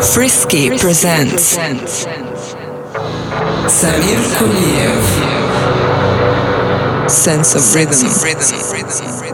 Frisky presents Samir Kuliev. Sense of Rhythm. sense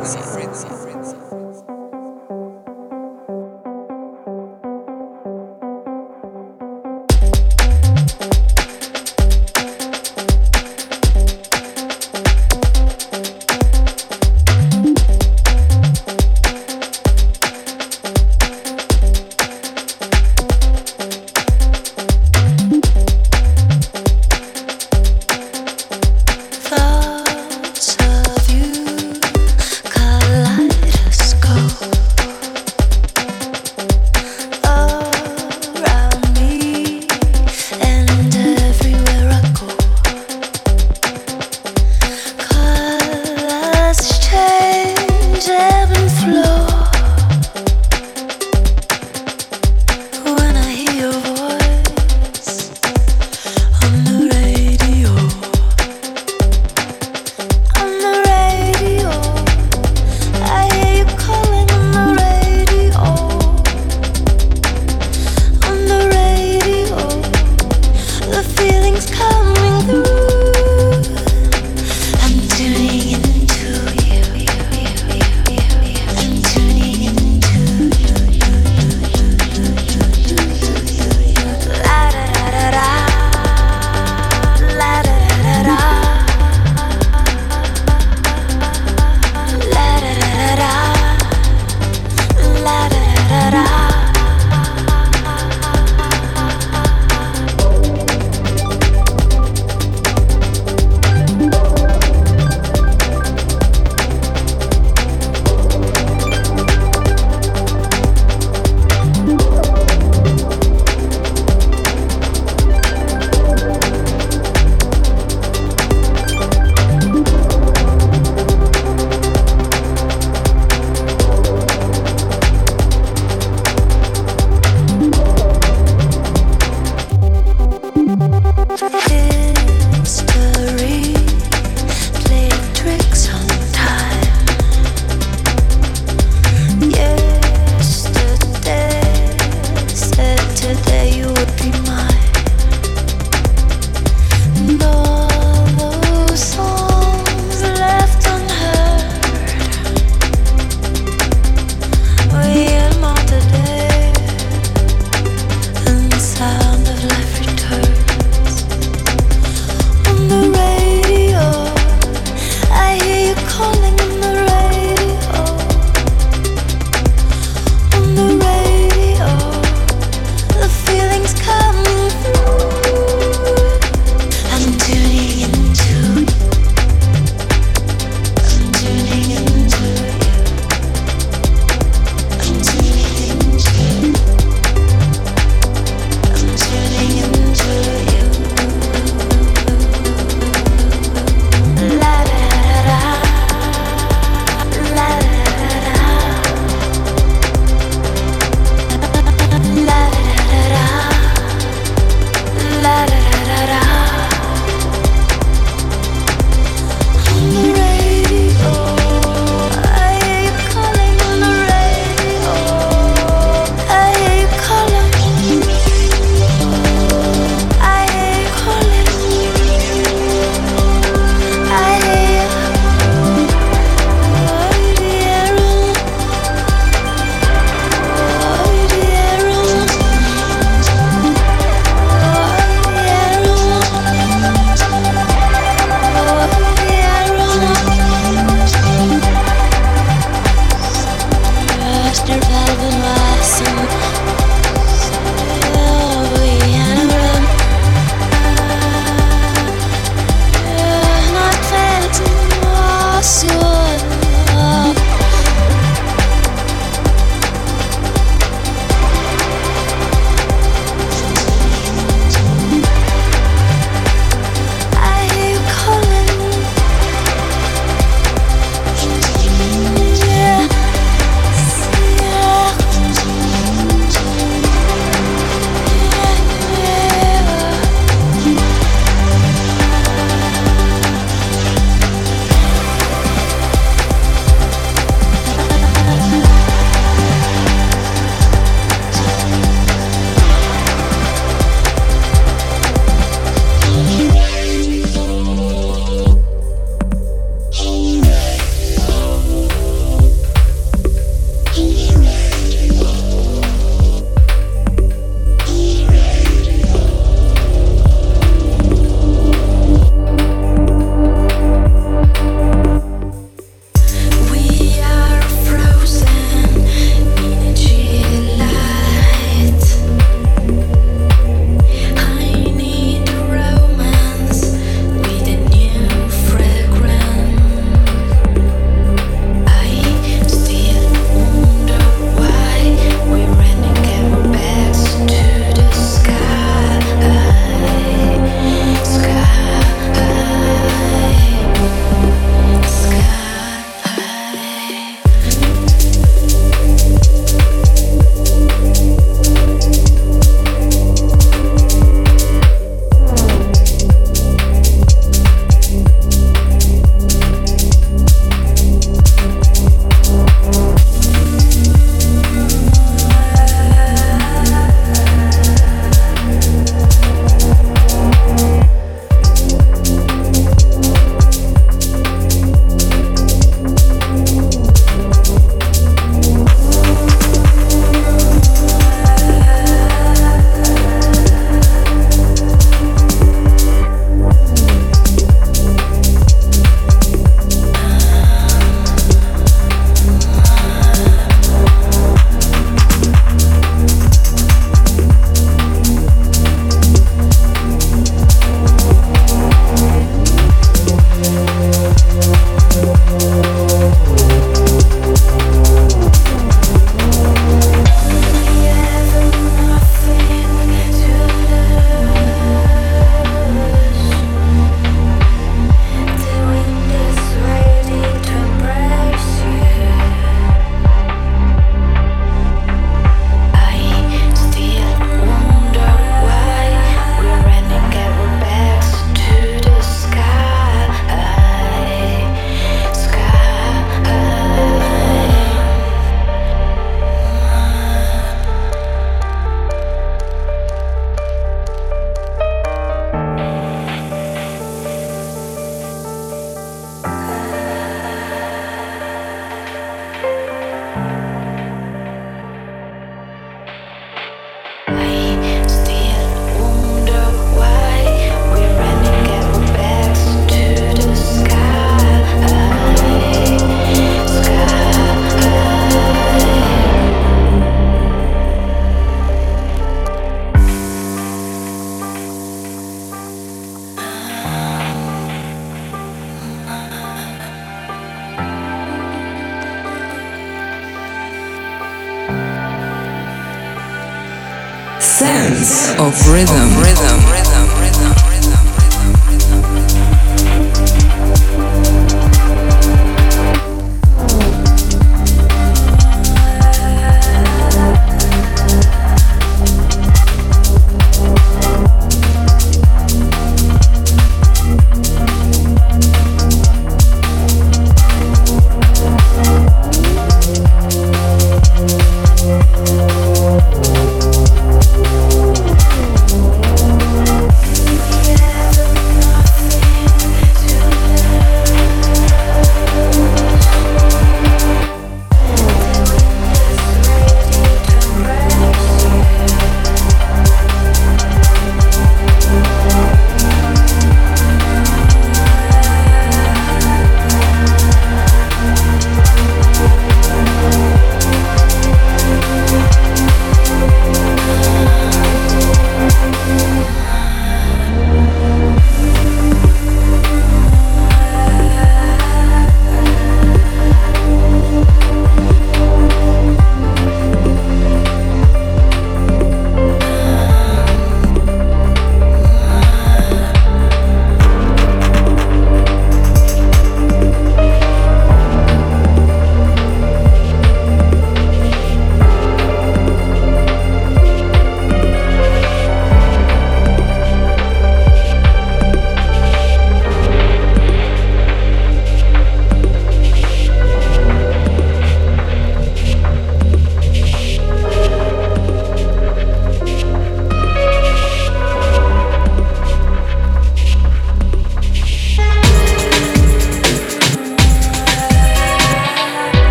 of rhythm.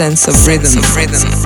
Sense of rhythm. Of rhythm.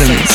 Rhythm.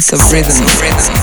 Sense of rhythm.